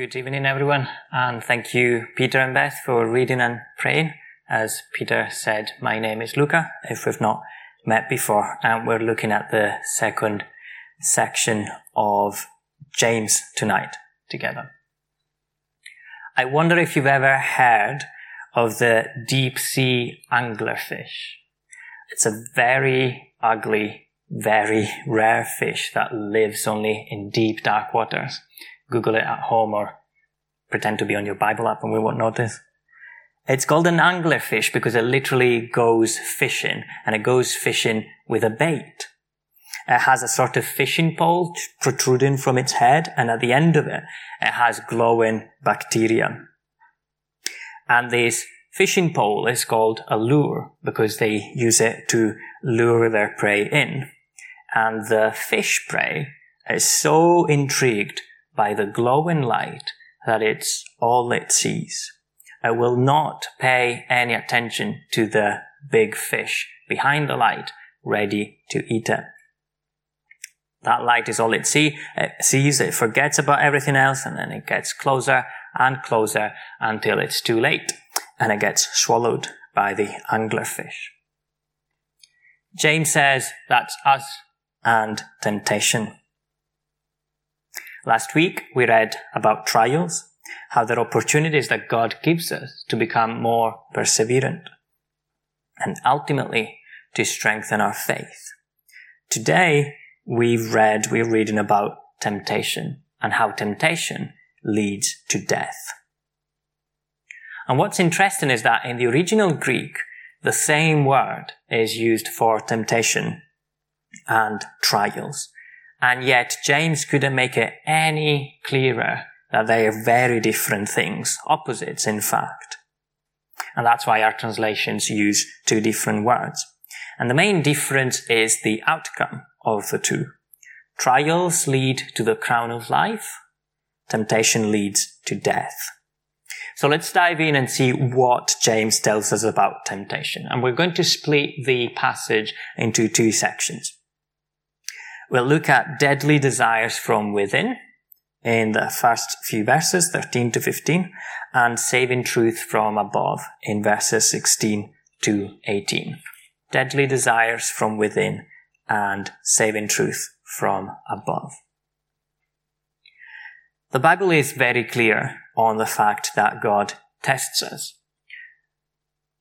Good evening, everyone, and thank you, Peter and Beth, for reading and praying. As Peter said, my name is Luca, if we've not met before, and we're looking at the second section of James tonight together. I wonder if you've ever heard of the deep sea anglerfish. It's a very ugly, very rare fish that lives only in deep dark waters. Google it at home or pretend to be on your Bible app and we won't notice. It's called an anglerfish because it literally goes fishing and it goes fishing with a bait. It has a sort of fishing pole protruding from its head and at the end of it, it has glowing bacteria. And this fishing pole is called a lure because they use it to lure their prey in. And the fish prey is so intrigued by the glowing light that it's all it sees. It will not pay any attention to the big fish behind the light ready to eat it. That light is all it see, it sees, it forgets about everything else, and then it gets closer and closer until it's too late, and it gets swallowed by the anglerfish. James says that's us and temptation. Last week, we read about trials, how they're opportunities that God gives us to become more perseverant and ultimately to strengthen our faith. Today, we've read, we're reading about temptation and how temptation leads to death. And what's interesting is that in the original Greek, the same word is used for temptation and trials. And yet James couldn't make it any clearer that they are very different things, opposites in fact. And that's why our translations use two different words. And the main difference is the outcome of the two. Trials lead to the crown of life. Temptation leads to death. So let's dive in and see what James tells us about temptation. And we're going to split the passage into two sections. We'll look at deadly desires from within in the first few verses, 13 to 15, and saving truth from above in verses 16 to 18. Deadly desires from within and saving truth from above. The Bible is very clear on the fact that God tests us.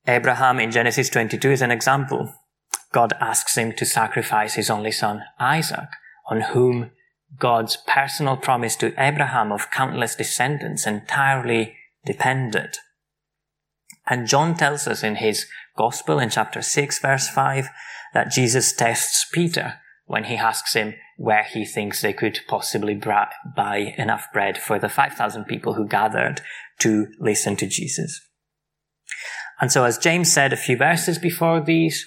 Abraham in Genesis 22 is an example. God asks him to sacrifice his only son, Isaac, on whom God's personal promise to Abraham of countless descendants entirely depended. And John tells us in his gospel in chapter 6 verse 5 that Jesus tests Peter when he asks him where he thinks they could possibly buy enough bread for the 5,000 people who gathered to listen to Jesus. And so as James said a few verses before these,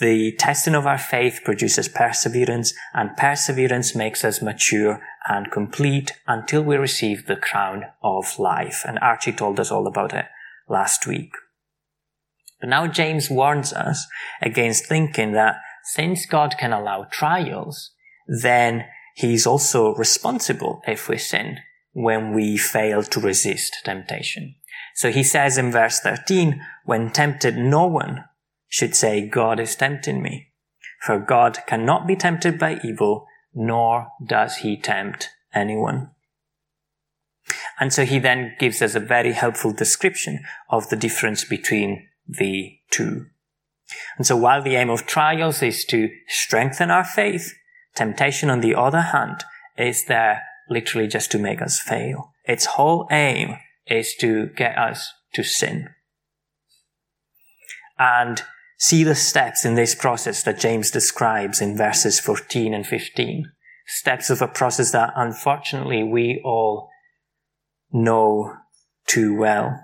the testing of our faith produces perseverance, and perseverance makes us mature and complete until we receive the crown of life. And Archie told us all about it last week. But now James warns us against thinking that since God can allow trials, then he's also responsible if we sin when we fail to resist temptation. So he says in verse 13, when tempted, no one should say, God is tempting me. For God cannot be tempted by evil, nor does he tempt anyone. And so he then gives us a very helpful description of the difference between the two. And so while the aim of trials is to strengthen our faith, temptation on the other hand is there literally just to make us fail. Its whole aim is to get us to sin. And See the steps in this process that James describes in verses 14 and 15. Steps of a process that unfortunately we all know too well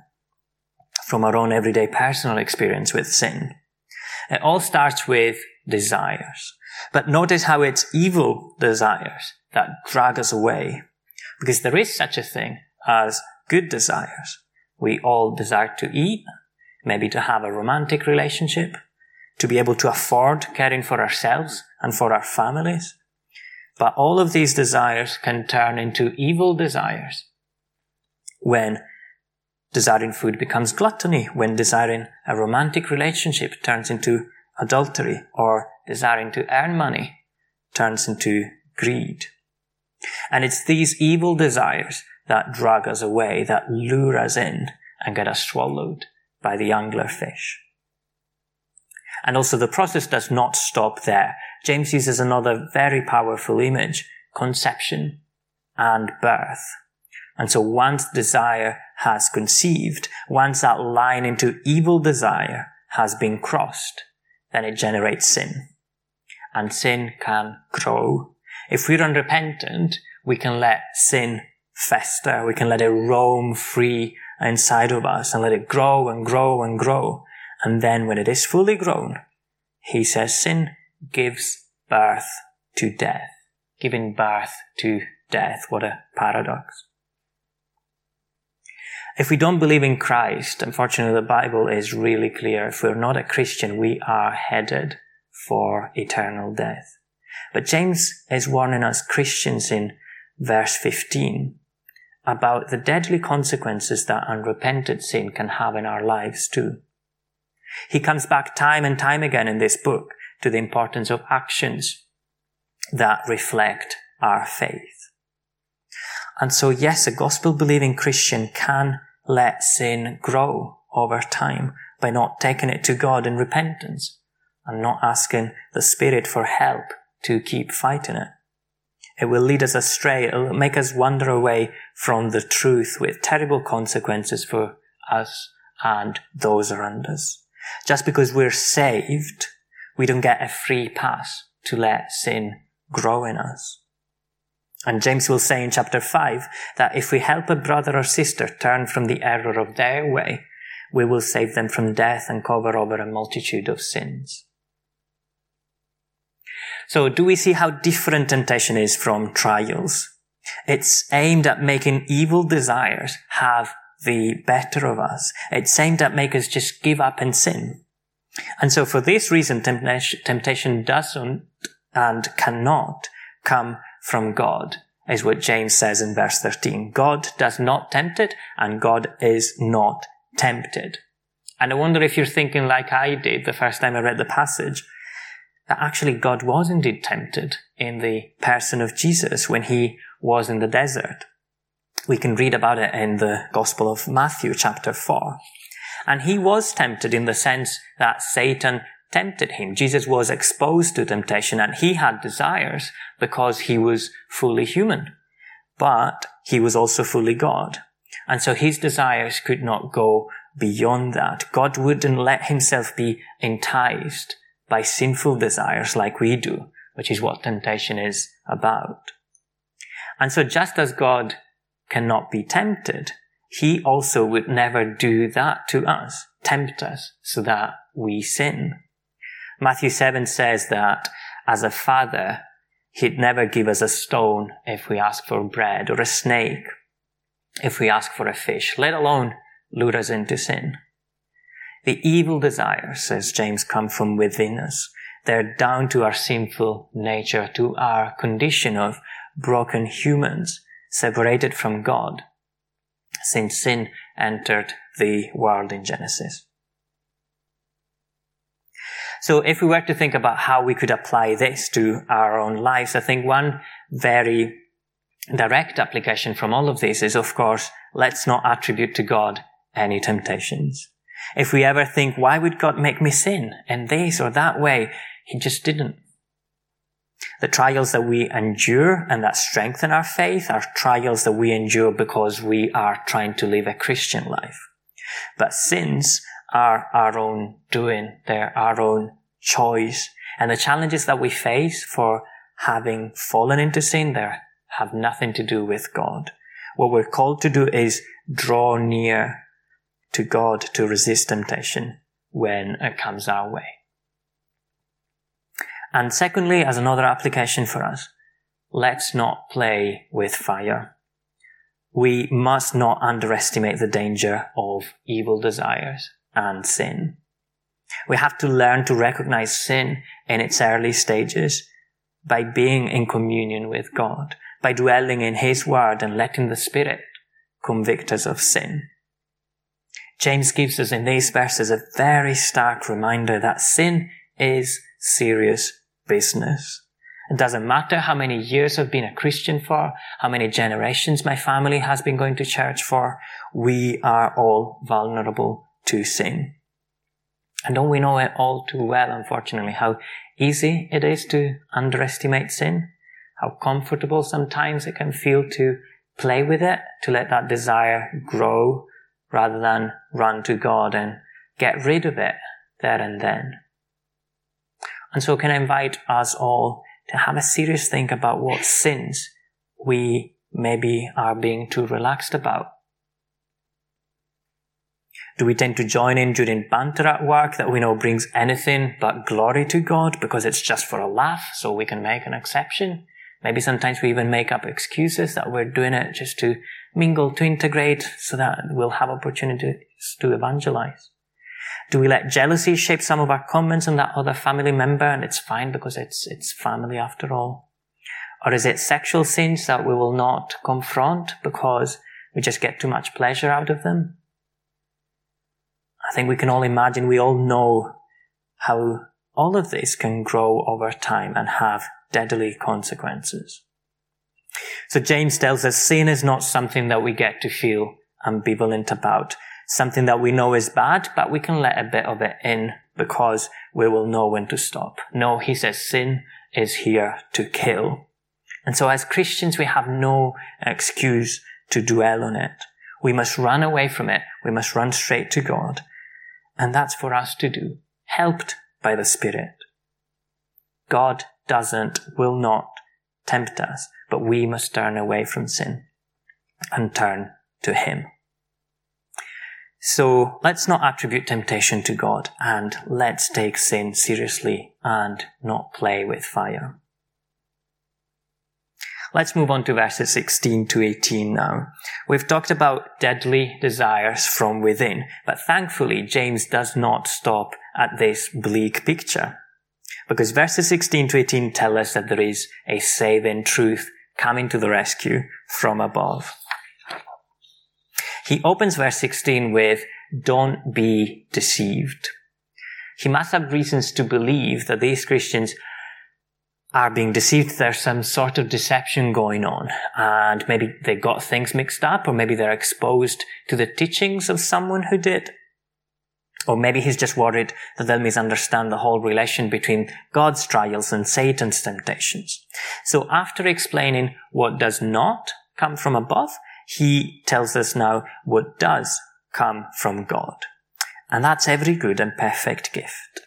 from our own everyday personal experience with sin. It all starts with desires. But notice how it's evil desires that drag us away. Because there is such a thing as good desires. We all desire to eat, maybe to have a romantic relationship, to be able to afford caring for ourselves and for our families. But all of these desires can turn into evil desires when desiring food becomes gluttony, when desiring a romantic relationship turns into adultery, or desiring to earn money turns into greed. And it's these evil desires that drag us away, that lure us in and get us swallowed by the angler fish. And also the process does not stop there. James uses another very powerful image, conception and birth. And so once desire has conceived, once that line into evil desire has been crossed, then it generates sin. And sin can grow. If we're unrepentant, we can let sin fester. We can let it roam free inside of us and let it grow and grow and grow. And then when it is fully grown, he says sin gives birth to death. Giving birth to death. What a paradox. If we don't believe in Christ, unfortunately the Bible is really clear. If we're not a Christian, we are headed for eternal death. But James is warning us Christians in verse 15 about the deadly consequences that unrepented sin can have in our lives too. He comes back time and time again in this book to the importance of actions that reflect our faith. And so, yes, a gospel believing Christian can let sin grow over time by not taking it to God in repentance and not asking the Spirit for help to keep fighting it. It will lead us astray. It will make us wander away from the truth with terrible consequences for us and those around us. Just because we're saved, we don't get a free pass to let sin grow in us. And James will say in chapter 5 that if we help a brother or sister turn from the error of their way, we will save them from death and cover over a multitude of sins. So do we see how different temptation is from trials? It's aimed at making evil desires have the better of us. It's aimed at making us just give up and sin. And so for this reason, temptation doesn't and cannot come from God, is what James says in verse 13. God does not tempt it, and God is not tempted. And I wonder if you're thinking like I did the first time I read the passage, that actually God was indeed tempted in the person of Jesus when he was in the desert. We can read about it in the Gospel of Matthew chapter 4. And he was tempted in the sense that Satan tempted him. Jesus was exposed to temptation and he had desires because he was fully human. But he was also fully God. And so his desires could not go beyond that. God wouldn't let himself be enticed by sinful desires like we do, which is what temptation is about. And so just as God cannot be tempted, he also would never do that to us, tempt us so that we sin. Matthew 7 says that as a father, he'd never give us a stone if we ask for bread or a snake if we ask for a fish, let alone lure us into sin. The evil desires, says James, come from within us. They're down to our sinful nature, to our condition of broken humans, separated from God, since sin entered the world in Genesis. So if we were to think about how we could apply this to our own lives, I think one very direct application from all of this is, of course, let's not attribute to God any temptations. If we ever think, why would God make me sin in this or that way? He just didn't. The trials that we endure and that strengthen our faith are trials that we endure because we are trying to live a Christian life. But sins are our own doing. They're our own choice. And the challenges that we face for having fallen into sin there have nothing to do with God. What we're called to do is draw near to God to resist temptation when it comes our way. And secondly, as another application for us, let's not play with fire. We must not underestimate the danger of evil desires and sin. We have to learn to recognize sin in its early stages by being in communion with God, by dwelling in His Word and letting the Spirit convict us of sin. James gives us in these verses a very stark reminder that sin is serious business. It doesn't matter how many years I've been a Christian for, how many generations my family has been going to church for, we are all vulnerable to sin. And don't we know it all too well, unfortunately, how easy it is to underestimate sin? How comfortable sometimes it can feel to play with it, to let that desire grow rather than run to God and get rid of it there and then. And so can I invite us all to have a serious think about what sins we maybe are being too relaxed about. Do we tend to join in during banter at work that we know brings anything but glory to God because it's just for a laugh, so we can make an exception? Maybe sometimes we even make up excuses that we're doing it just to mingle, to integrate, so that we'll have opportunities to evangelize. Do we let jealousy shape some of our comments on that other family member and it's fine because it's, it's family after all? Or is it sexual sins that we will not confront because we just get too much pleasure out of them? I think we can all imagine, we all know how all of this can grow over time and have deadly consequences. So James tells us sin is not something that we get to feel ambivalent about something that we know is bad, but we can let a bit of it in because we will know when to stop. No, he says sin is here to kill. And so as Christians, we have no excuse to dwell on it. We must run away from it. We must run straight to God. And that's for us to do, helped by the Spirit. God doesn't, will not tempt us, but we must turn away from sin and turn to Him. So let's not attribute temptation to God and let's take sin seriously and not play with fire. Let's move on to verses 16 to 18 now. We've talked about deadly desires from within, but thankfully James does not stop at this bleak picture. Because verses 16 to 18 tell us that there is a saving truth coming to the rescue from above. He opens verse 16 with, don't be deceived. He must have reasons to believe that these Christians are being deceived. There's some sort of deception going on and maybe they got things mixed up or maybe they're exposed to the teachings of someone who did. Or maybe he's just worried that they'll misunderstand the whole relation between God's trials and Satan's temptations. So after explaining what does not come from above, he tells us now what does come from God. And that's every good and perfect gift.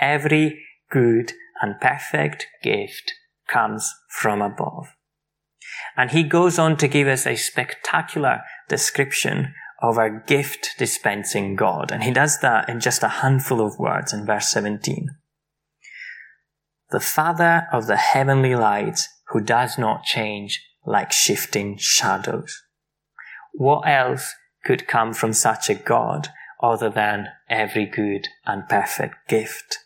Every good and perfect gift comes from above. And he goes on to give us a spectacular description of our gift dispensing God. And he does that in just a handful of words in verse 17. The Father of the heavenly lights who does not change like shifting shadows. What else could come from such a God other than every good and perfect gift?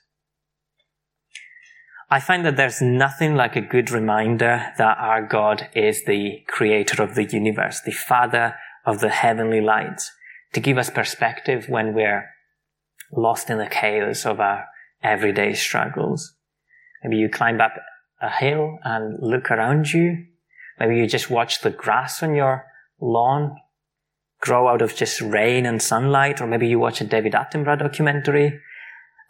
I find that there's nothing like a good reminder that our God is the creator of the universe, the father of the heavenly lights, to give us perspective when we're lost in the chaos of our everyday struggles. Maybe you climb up a hill and look around you Maybe you just watch the grass on your lawn grow out of just rain and sunlight, or maybe you watch a David Attenborough documentary.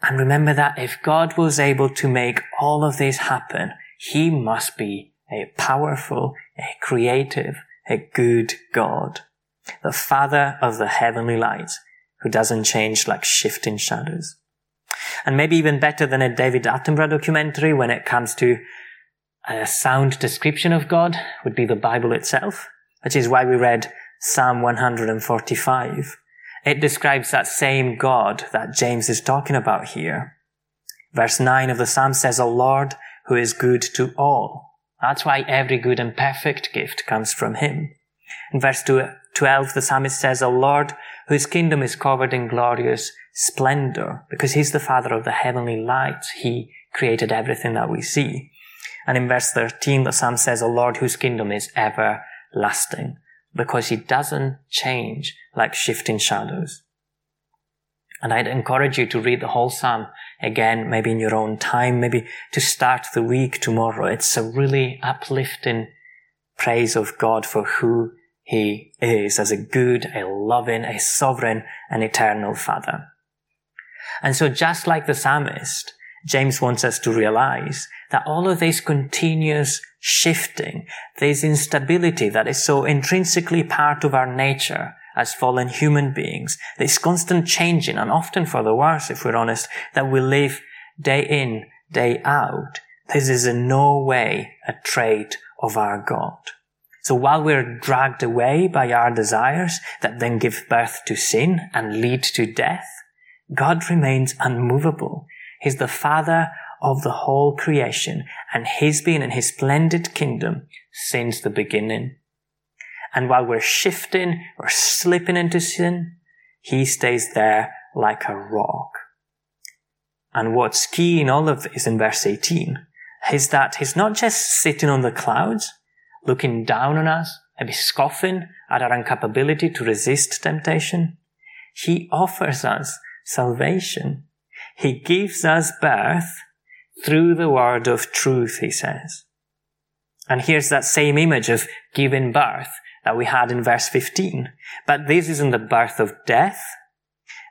And remember that if God was able to make all of this happen, He must be a powerful, a creative, a good God. The Father of the heavenly light, who doesn't change like shifting shadows. And maybe even better than a David Attenborough documentary when it comes to a sound description of God would be the Bible itself, which is why we read Psalm 145. It describes that same God that James is talking about here. Verse 9 of the Psalm says, O Lord, who is good to all. That's why every good and perfect gift comes from him. In verse 12, the psalmist says, O Lord, whose kingdom is covered in glorious splendor, because he's the father of the heavenly lights. He created everything that we see. And in verse 13, the psalm says, "A Lord whose kingdom is everlasting because he doesn't change like shifting shadows. And I'd encourage you to read the whole psalm again, maybe in your own time, maybe to start the week tomorrow. It's a really uplifting praise of God for who he is as a good, a loving, a sovereign and eternal father. And so just like the psalmist, James wants us to realize that all of this continuous shifting, this instability that is so intrinsically part of our nature as fallen human beings, this constant changing and often for the worse, if we're honest, that we live day in, day out, this is in no way a trait of our God. So while we're dragged away by our desires that then give birth to sin and lead to death, God remains unmovable. He's the Father of the whole creation, and He's been in His splendid kingdom since the beginning. And while we're shifting, we're slipping into sin, He stays there like a rock. And what's key in all of this in verse 18 is that He's not just sitting on the clouds, looking down on us, maybe scoffing at our incapability to resist temptation. He offers us salvation. He gives us birth through the word of truth, he says. And here's that same image of giving birth that we had in verse 15. But this isn't the birth of death.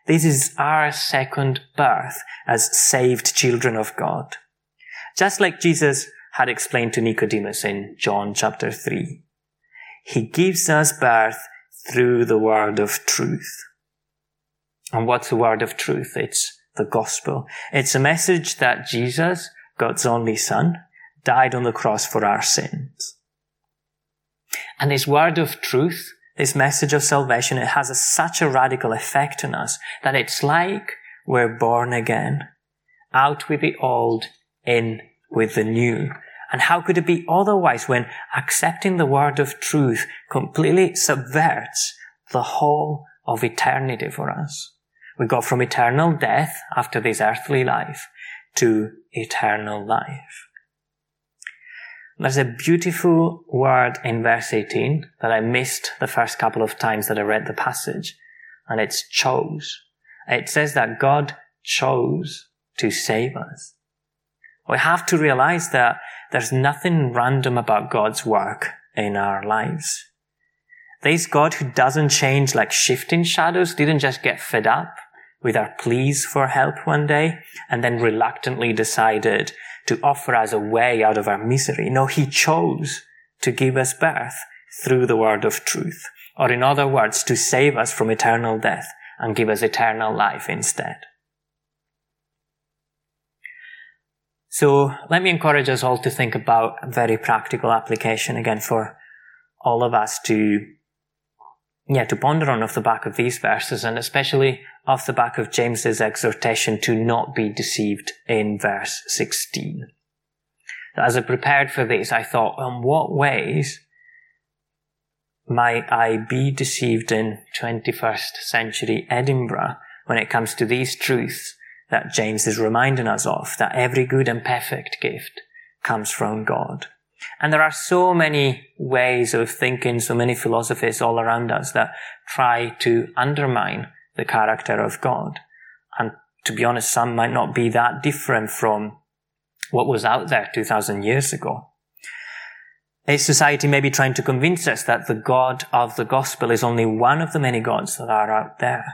This is our second birth as saved children of God. Just like Jesus had explained to Nicodemus in John chapter 3. He gives us birth through the word of truth. And what's the word of truth? It's the gospel. It's a message that Jesus, God's only son, died on the cross for our sins. And this word of truth, this message of salvation, it has a, such a radical effect on us that it's like we're born again. Out with the old, in with the new. And how could it be otherwise when accepting the word of truth completely subverts the whole of eternity for us? We go from eternal death after this earthly life to eternal life. There's a beautiful word in verse 18 that I missed the first couple of times that I read the passage, and it's chose. It says that God chose to save us. We have to realize that there's nothing random about God's work in our lives. This God who doesn't change like shifting shadows didn't just get fed up with our pleas for help one day and then reluctantly decided to offer us a way out of our misery. No, he chose to give us birth through the word of truth. Or in other words, to save us from eternal death and give us eternal life instead. So let me encourage us all to think about a very practical application again for all of us to yeah, to ponder on off the back of these verses and especially off the back of James's exhortation to not be deceived in verse 16. As I prepared for this, I thought, in what ways might I be deceived in 21st century Edinburgh when it comes to these truths that James is reminding us of, that every good and perfect gift comes from God. And there are so many ways of thinking, so many philosophies all around us that try to undermine the character of God. And to be honest, some might not be that different from what was out there 2000 years ago. A society may be trying to convince us that the God of the gospel is only one of the many gods that are out there.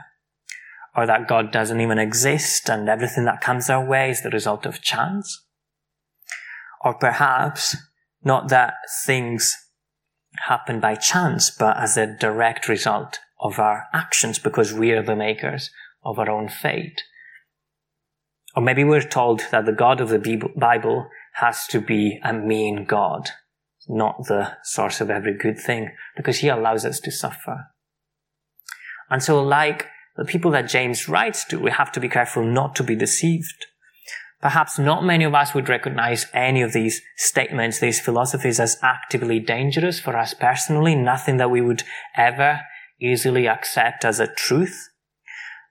Or that God doesn't even exist and everything that comes our way is the result of chance. Or perhaps not that things happen by chance, but as a direct result of our actions because we are the makers of our own fate. Or maybe we're told that the God of the Bible has to be a mean God, not the source of every good thing, because he allows us to suffer. And so like the people that James writes to, we have to be careful not to be deceived. Perhaps not many of us would recognize any of these statements, these philosophies as actively dangerous for us personally, nothing that we would ever easily accept as a truth.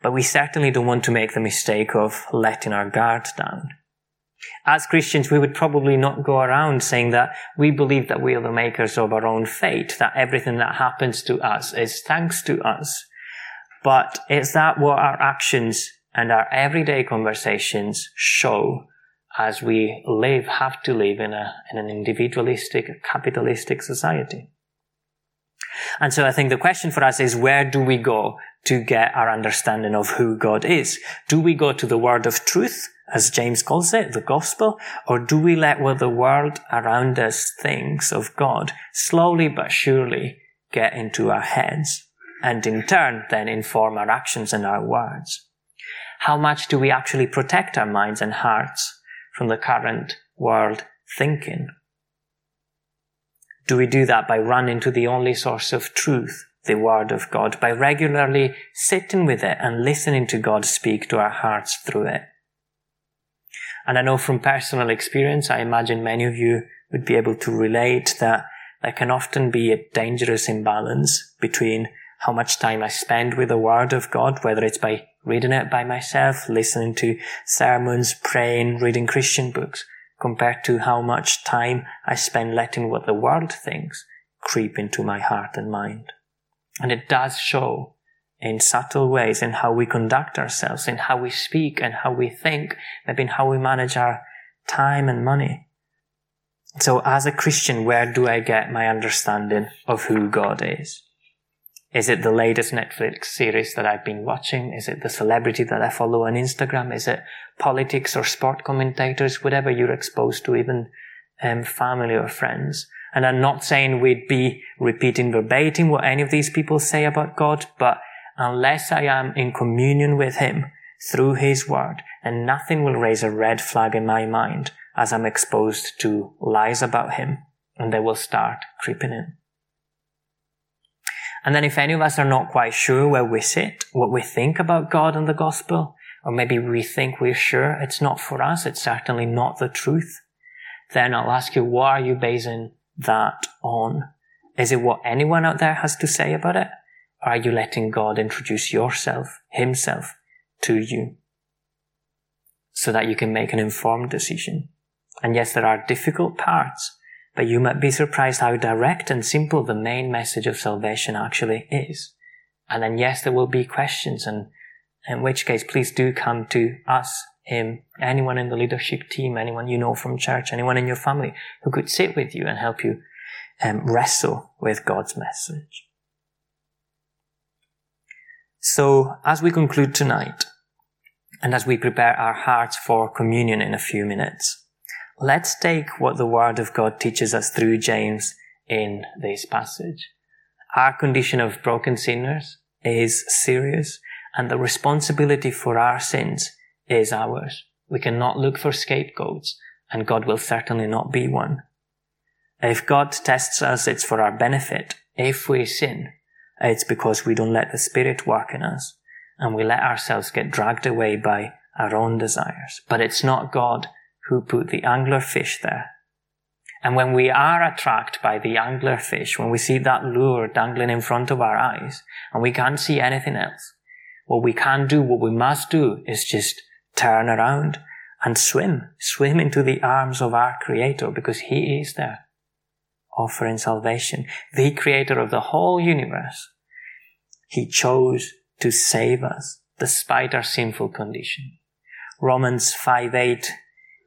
But we certainly don't want to make the mistake of letting our guard down. As Christians, we would probably not go around saying that we believe that we are the makers of our own fate, that everything that happens to us is thanks to us. But is that what our actions and our everyday conversations show as we live, have to live in, a, in an individualistic, capitalistic society? And so I think the question for us is where do we go to get our understanding of who God is? Do we go to the word of truth, as James calls it, the gospel, or do we let what the world around us thinks of God slowly but surely get into our heads and in turn then inform our actions and our words? How much do we actually protect our minds and hearts from the current world thinking? Do we do that by running to the only source of truth, the Word of God, by regularly sitting with it and listening to God speak to our hearts through it? And I know from personal experience, I imagine many of you would be able to relate that there can often be a dangerous imbalance between how much time I spend with the Word of God, whether it's by reading it by myself, listening to sermons, praying, reading Christian books, compared to how much time I spend letting what the world thinks creep into my heart and mind. And it does show in subtle ways in how we conduct ourselves, in how we speak and how we think, maybe in how we manage our time and money. So as a Christian, where do I get my understanding of who God is? Is it the latest Netflix series that I've been watching? Is it the celebrity that I follow on Instagram? Is it politics or sport commentators? Whatever you're exposed to, even um, family or friends. And I'm not saying we'd be repeating verbatim what any of these people say about God, but unless I am in communion with Him through His Word, then nothing will raise a red flag in my mind as I'm exposed to lies about Him, and they will start creeping in. And then if any of us are not quite sure where we sit, what we think about God and the gospel, or maybe we think we're sure it's not for us, it's certainly not the truth, then I'll ask you, what are you basing that on? Is it what anyone out there has to say about it? Or are you letting God introduce yourself, Himself, to you? So that you can make an informed decision. And yes, there are difficult parts, but you might be surprised how direct and simple the main message of salvation actually is. And then yes, there will be questions and in which case please do come to us, him, anyone in the leadership team, anyone you know from church, anyone in your family who could sit with you and help you um, wrestle with God's message. So as we conclude tonight, and as we prepare our hearts for communion in a few minutes, Let's take what the Word of God teaches us through James in this passage. Our condition of broken sinners is serious, and the responsibility for our sins is ours. We cannot look for scapegoats, and God will certainly not be one. If God tests us, it's for our benefit. If we sin, it's because we don't let the Spirit work in us, and we let ourselves get dragged away by our own desires. But it's not God who put the angler fish there. And when we are attracted by the angler fish, when we see that lure dangling in front of our eyes, and we can't see anything else, what we can do, what we must do, is just turn around and swim, swim into the arms of our Creator, because He is there, offering salvation. The Creator of the whole universe. He chose to save us, despite our sinful condition. Romans 5 8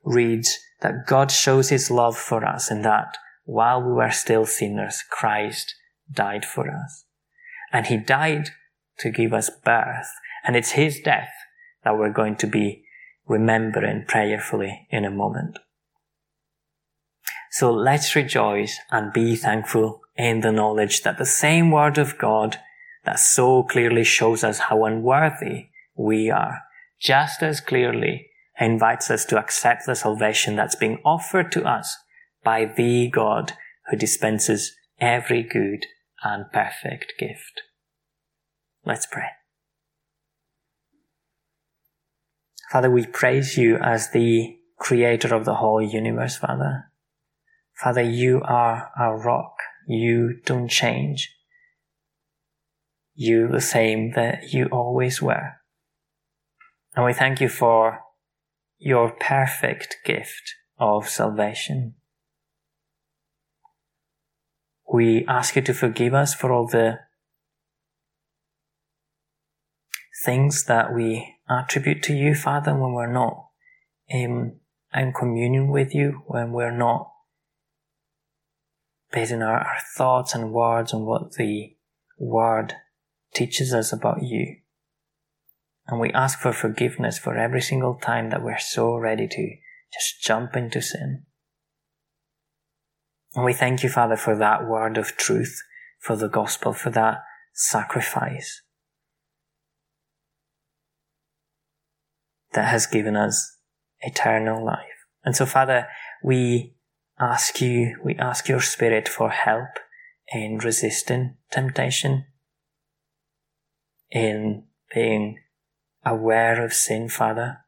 reads that God shows his love for us and that while we were still sinners, Christ died for us. And he died to give us birth. And it's his death that we're going to be remembering prayerfully in a moment. So let's rejoice and be thankful in the knowledge that the same word of God that so clearly shows us how unworthy we are, just as clearly invites us to accept the salvation that's being offered to us by the God who dispenses every good and perfect gift. Let's pray. Father, we praise you as the creator of the whole universe, Father. Father, you are our rock. You don't change. You the same that you always were. And we thank you for your perfect gift of salvation. We ask you to forgive us for all the things that we attribute to you, Father, when we're not in, communion with you, when we're not basing our, our thoughts and words on what the Word teaches us about you. And we ask for forgiveness for every single time that we're so ready to just jump into sin. And we thank you, Father, for that word of truth, for the gospel, for that sacrifice that has given us eternal life. And so, Father, we ask you, we ask your Spirit for help in resisting temptation, in being aware of sin, Father.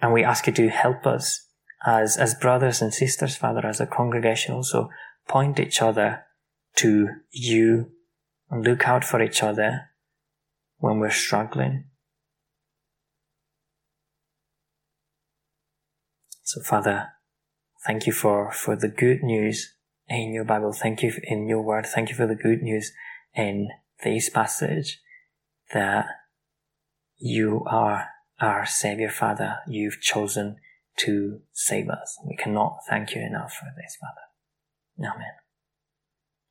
And we ask you to help us as, as brothers and sisters, Father, as a congregation also point each other to you and look out for each other when we're struggling. So Father, thank you for, for the good news in your Bible. Thank you in your word. Thank you for the good news in this passage that you are our Savior, Father. You've chosen to save us. We cannot thank you enough for this, Father. Amen.